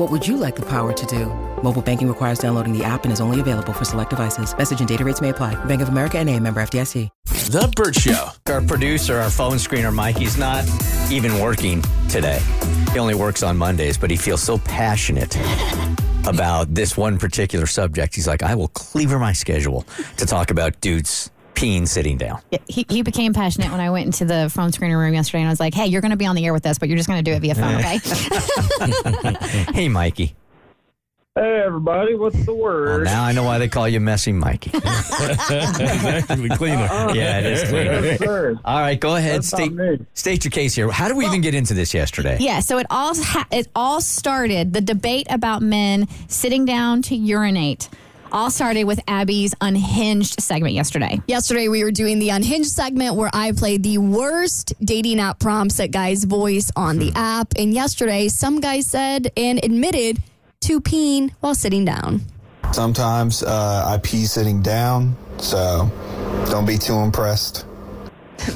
What would you like the power to do? Mobile banking requires downloading the app and is only available for select devices. Message and data rates may apply. Bank of America and a member FDIC. The Burt Show. Our producer, our phone screener, Mike, he's not even working today. He only works on Mondays, but he feels so passionate about this one particular subject. He's like, I will cleaver my schedule to talk about dudes peeing sitting down. Yeah, he, he became passionate when I went into the phone screener room yesterday and I was like, hey, you're going to be on the air with us, but you're just going to do it via phone, okay? hey, Mikey. Hey, everybody, what's the word? Well, now I know why they call you Messy Mikey. it's actually cleaner. yeah, it is cleaner. Yes, sir. All right, go ahead. That's State, state your case here. How did we even get into this yesterday? yeah, so it all ha- it all started the debate about men sitting down to urinate. All started with Abby's unhinged segment yesterday. Yesterday, we were doing the Unhinged segment where I played the worst dating app prompts that guys voice on the app. And yesterday, some guy said and admitted to peeing while sitting down. Sometimes uh, I pee sitting down, so don't be too impressed.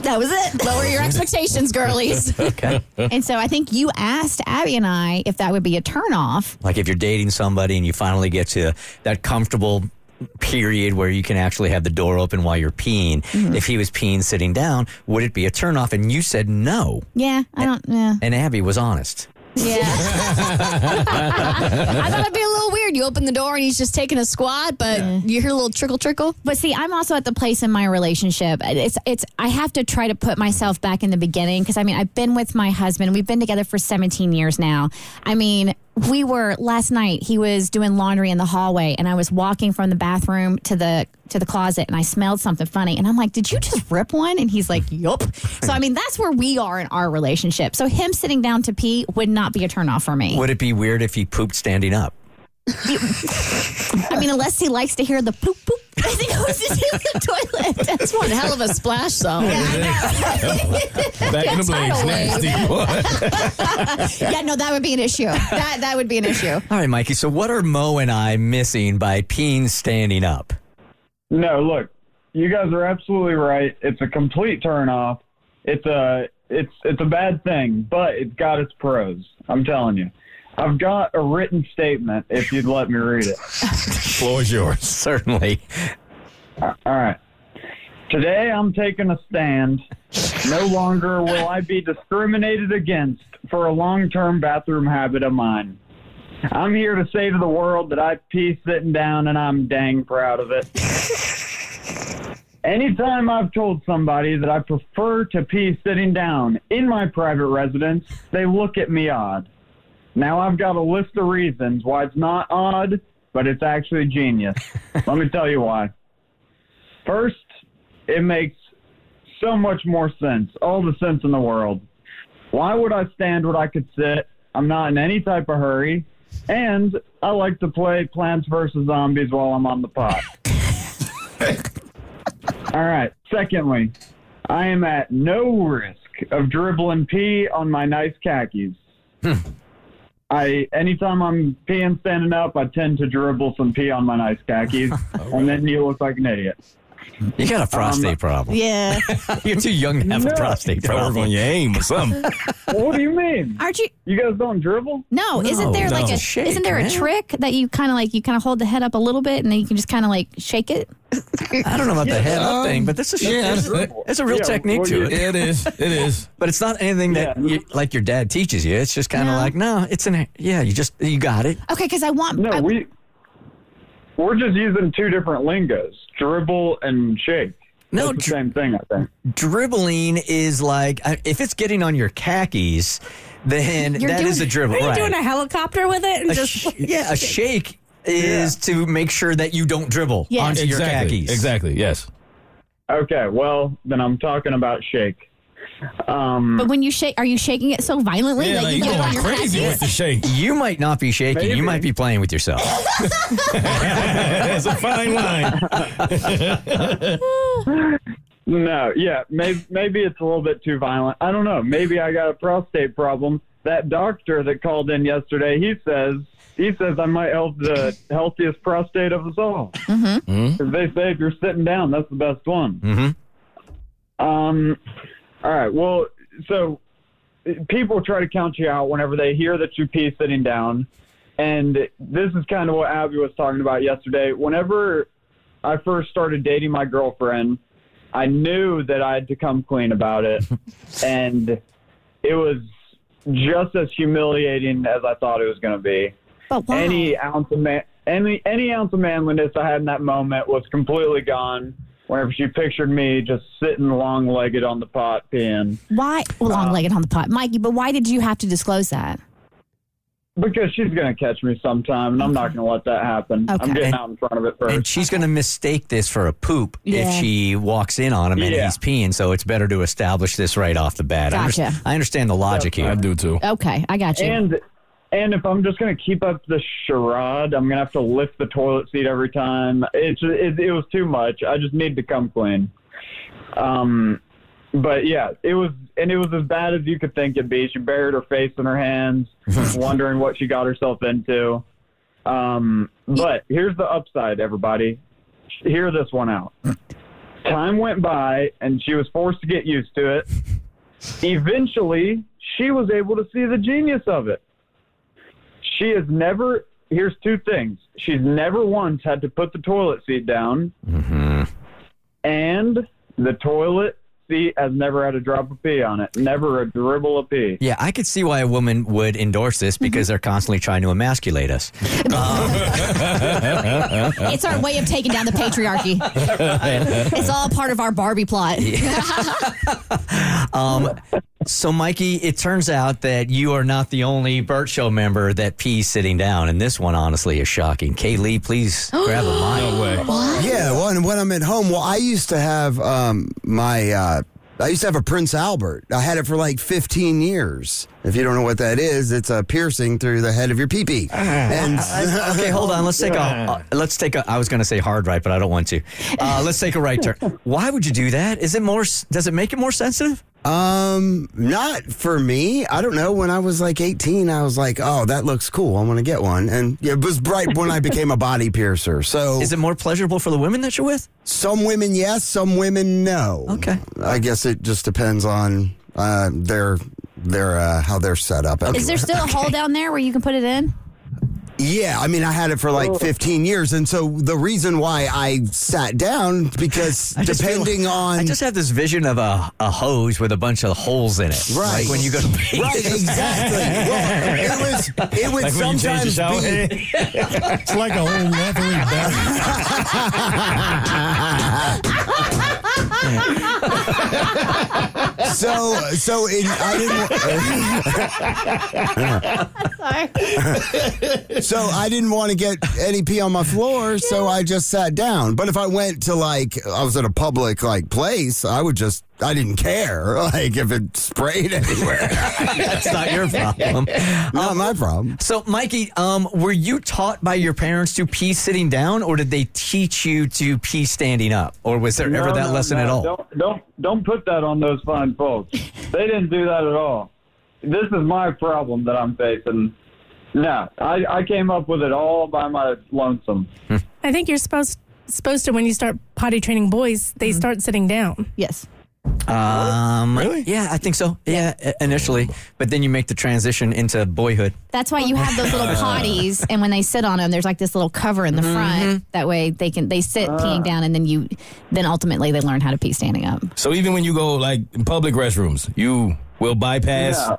That was it. Lower your expectations, girlies. Okay. and so I think you asked Abby and I if that would be a turnoff. Like if you're dating somebody and you finally get to that comfortable period where you can actually have the door open while you're peeing, Mm-hmm. if he was peeing sitting down, would it be a turnoff? And you said no. Yeah, I don't. Yeah, And Abby was honest. yeah. I thought it'd be a little weird. You open the door and he's just taking a squat, but you hear a little trickle trickle. But see, I'm also at the place in my relationship. It's it's I have to try to put myself back in the beginning because I mean I've been with my husband. We've been together for 17 years now. I mean, we were last night. He was doing laundry in the hallway, and I was walking from the bathroom to the to the closet, and I smelled something funny, and I'm like, "Did you just rip one?" And he's like, "Yup." So I mean, that's where we are in our relationship. So him sitting down to pee would not be a turnoff for me. Would it be weird if he pooped standing up? I mean, unless he likes to hear the poop poop as he goes into the toilet. That's one hell of a splash zone. Back in the blades. Nasty. yeah, no, that would be an issue. That that would be an issue. All right, Mikey. So what are Mo and I missing by peeing standing up? No, look, you guys are absolutely right. It's a complete turnoff. It's a it's it's a bad thing, but it's got its pros. I'm telling you. I've got a written statement if you'd let me read it. Floor is yours. Certainly. Uh, all right. Today I'm taking a stand. No longer will I be discriminated against for a long-term bathroom habit of mine. I'm here to say to the world that I pee sitting down and I'm dang proud of it. Anytime I've told somebody that I prefer to pee sitting down in my private residence, they look at me odd. Now I've got a list of reasons why it's not odd, but it's actually genius. Let me tell you why. First, it makes so much more sense, all the sense in the world. Why would I stand when I could sit? I'm not in any type of hurry, and I like to play Plants vs. Zombies while I'm on the pot. all right. Secondly, I am at no risk of dribbling pee on my nice khakis. Hmm. I anytime I'm peeing standing up, I tend to dribble some pee on my nice khakis, oh, and then you look like an idiot. You got a prostate um, problem. Yeah. You're too young to have a prostate problem. on your aim or something. what do you mean? Aren't you? You guys don't dribble? No, isn't there No, like a Shake, isn't there man. a trick that you kind of like you kind of hold the head up a little bit and then you can just kind of like shake it? I don't know about the head up thing, um, but this is yeah. there's, there's a real Yeah, technique well, to you- it. It is. It is. But it's not anything that Yeah. you, like your dad teaches you. It's just kind of No. like no, it's an yeah. You just you got it. Okay, because I want. No, I, we we're just using two different lingos: dribble and shake. No, That's the dr- same thing, I think. dribbling is like uh, if it's getting on your khakis, then You're that is doing- a dribble. Are you right. doing a helicopter with it and A just sh- yeah, a shake is to make sure that you don't dribble Yes. onto your Exactly. khakis. Exactly. Yes. Okay, well, then I'm talking about shake. Um, But when you shake, are you shaking it so violently Yeah, that like you you get going crazy khakis? with the shake. You might not be shaking. You might be playing with yourself. It's a fine line. no, yeah, maybe, maybe it's a little bit too violent. I don't know. Maybe I got a prostate problem. That doctor that called in yesterday, he says he says I might have the healthiest prostate of us all. Mm-hmm. They say if you're sitting down, that's the best one. Mm-hmm. Um, all right. Well, so people try to count you out whenever they hear that you pee sitting down. And this is kind of what Abby was talking about yesterday. Whenever I first started dating my girlfriend, I knew that I had to come clean about it. and it was just as humiliating as I thought it was going to be. Oh, but why? Any ounce of man, any any ounce of manliness I had in that moment was completely gone. Whenever she pictured me just sitting long legged on the pot peeing, why uh, long legged on the pot, Mikey? But why did you have to disclose that? because she's gonna catch me sometime, and I'm not gonna let that happen. Okay. I'm getting out in front of it first. And she's going to mistake this for a poop Yeah. if she walks in on him and Yeah. he's peeing. So it's better to establish this right off the bat. I, Gotcha. I understand the logic I here. I do too. Okay, I got you. and and if I'm just gonna keep up the charade, I'm gonna have to lift the toilet seat every time. It's it, it was too much. I just need to come clean. Um, but yeah, it was and it was as bad as you could think it'd be. She buried her face in her hands, wondering what she got herself into. Um, but here's the upside, everybody. Hear this one out. Time went by, and she was forced to get used to it. Eventually, she was able to see the genius of it. She has never. Here's two things. She's never once had to put the toilet seat down, mm-hmm. and the toilet seat has never had a drop of pee on it. Never a dribble of pee. Yeah, I could see why a woman would endorse this mm-hmm. because they're constantly trying to emasculate us. it's our way of taking down the patriarchy. it's all part of our Barbie plot. Um, So, Mikey, it turns out that you are not the only Burt Show member that pees sitting down, and this one honestly is shocking. Kaylee, please grab a mic. No way. Yeah, well, and when I'm at home, well, I used to have um, my, uh, I used to have a Prince Albert. I had it for like 15 years. If you don't know what that is, it's a piercing through the head of your pee-pee. And okay, hold on. Let's take a. Uh, let's take a. I was going to say hard right, but I don't want to. Uh, let's take a right turn. Why would you do that? Is it more? Does it make it more sensitive? Um, not for me. I don't know. When I was like 18, I was like, oh, that looks cool. I'm going to get one. And it was right when I became a body piercer. So Is it more pleasurable for the women that you're with? some women, yes, some women, no. Okay. I guess it just depends on uh, their their uh, how they're set up. Is there still a hole down there where you can put it in? Yeah, I mean, I had it for like 15 years, and so the reason why I sat down because I just feel- depending on I just have this vision of a, a hose with a bunch of holes in it. Right. Like when you go to pee. right exactly. Well, it was it would Like when you change the sometimes shower be It's like a whole leathery bag. so so it, I didn't. so I didn't want to get any pee on my floor, so I just sat down. But if I went to like I was at a public like place, I would just I didn't care like if it sprayed anywhere. That's not your problem. Not my problem. So, Mikey, um, were you taught by your parents to pee sitting down, or did they teach you to pee standing up, or was there ever that no, lesson no, at all? Don't don't don't put that on those fine folks. they didn't do that at all. This is my problem that I'm facing. No, I, I came up with it all by my lonesome. I think you're supposed supposed to when you start potty training boys, they mm-hmm. start sitting down. Yes. Um, Really? Yeah, I think so. Yeah, i- initially, but then you make the transition into boyhood. That's why you have those little potties, and when they sit on them, there's like this little cover in the front. That way they can they sit peeing down, and then you then ultimately they learn how to pee standing up. So even when you go like in public restrooms, you will bypass. No.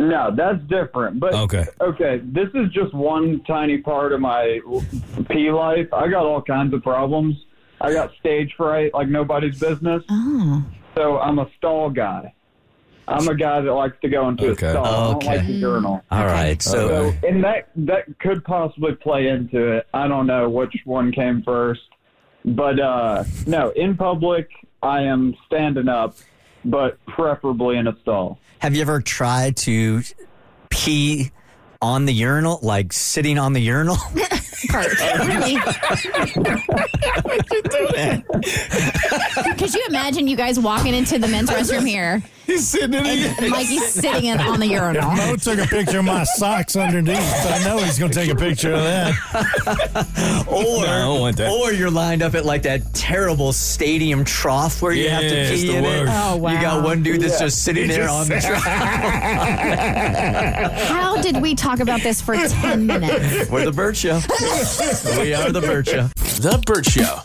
No, that's different. But Okay. okay, this is just one tiny part of my pee life. I got all kinds of problems. I got stage fright like nobody's business. Oh. So I'm a stall guy. I'm a guy that likes to go into Okay. a stall. I don't Okay. like to urinal. All right. So, So, and that that could possibly play into it. I don't know which one came first, but uh, no, in public, I am standing up, but preferably in a stall. have you ever tried to pee on the urinal, like sitting on the urinal? Could you imagine you guys walking into the men's restroom here? He's sitting in And Mikey's sitting in, on the urinal. Mo took a picture of my socks underneath. I know he's going to take a picture of that. or, No, I don't want that. or you're lined up at like that terrible stadium trough where you have Yeah, to it's pee the in it. Oh, wow. You got one dude that's just sitting there on the trough. How did we talk about this for 10 minutes? We're the Burt Show. We are the Burt Show. The Burt Show.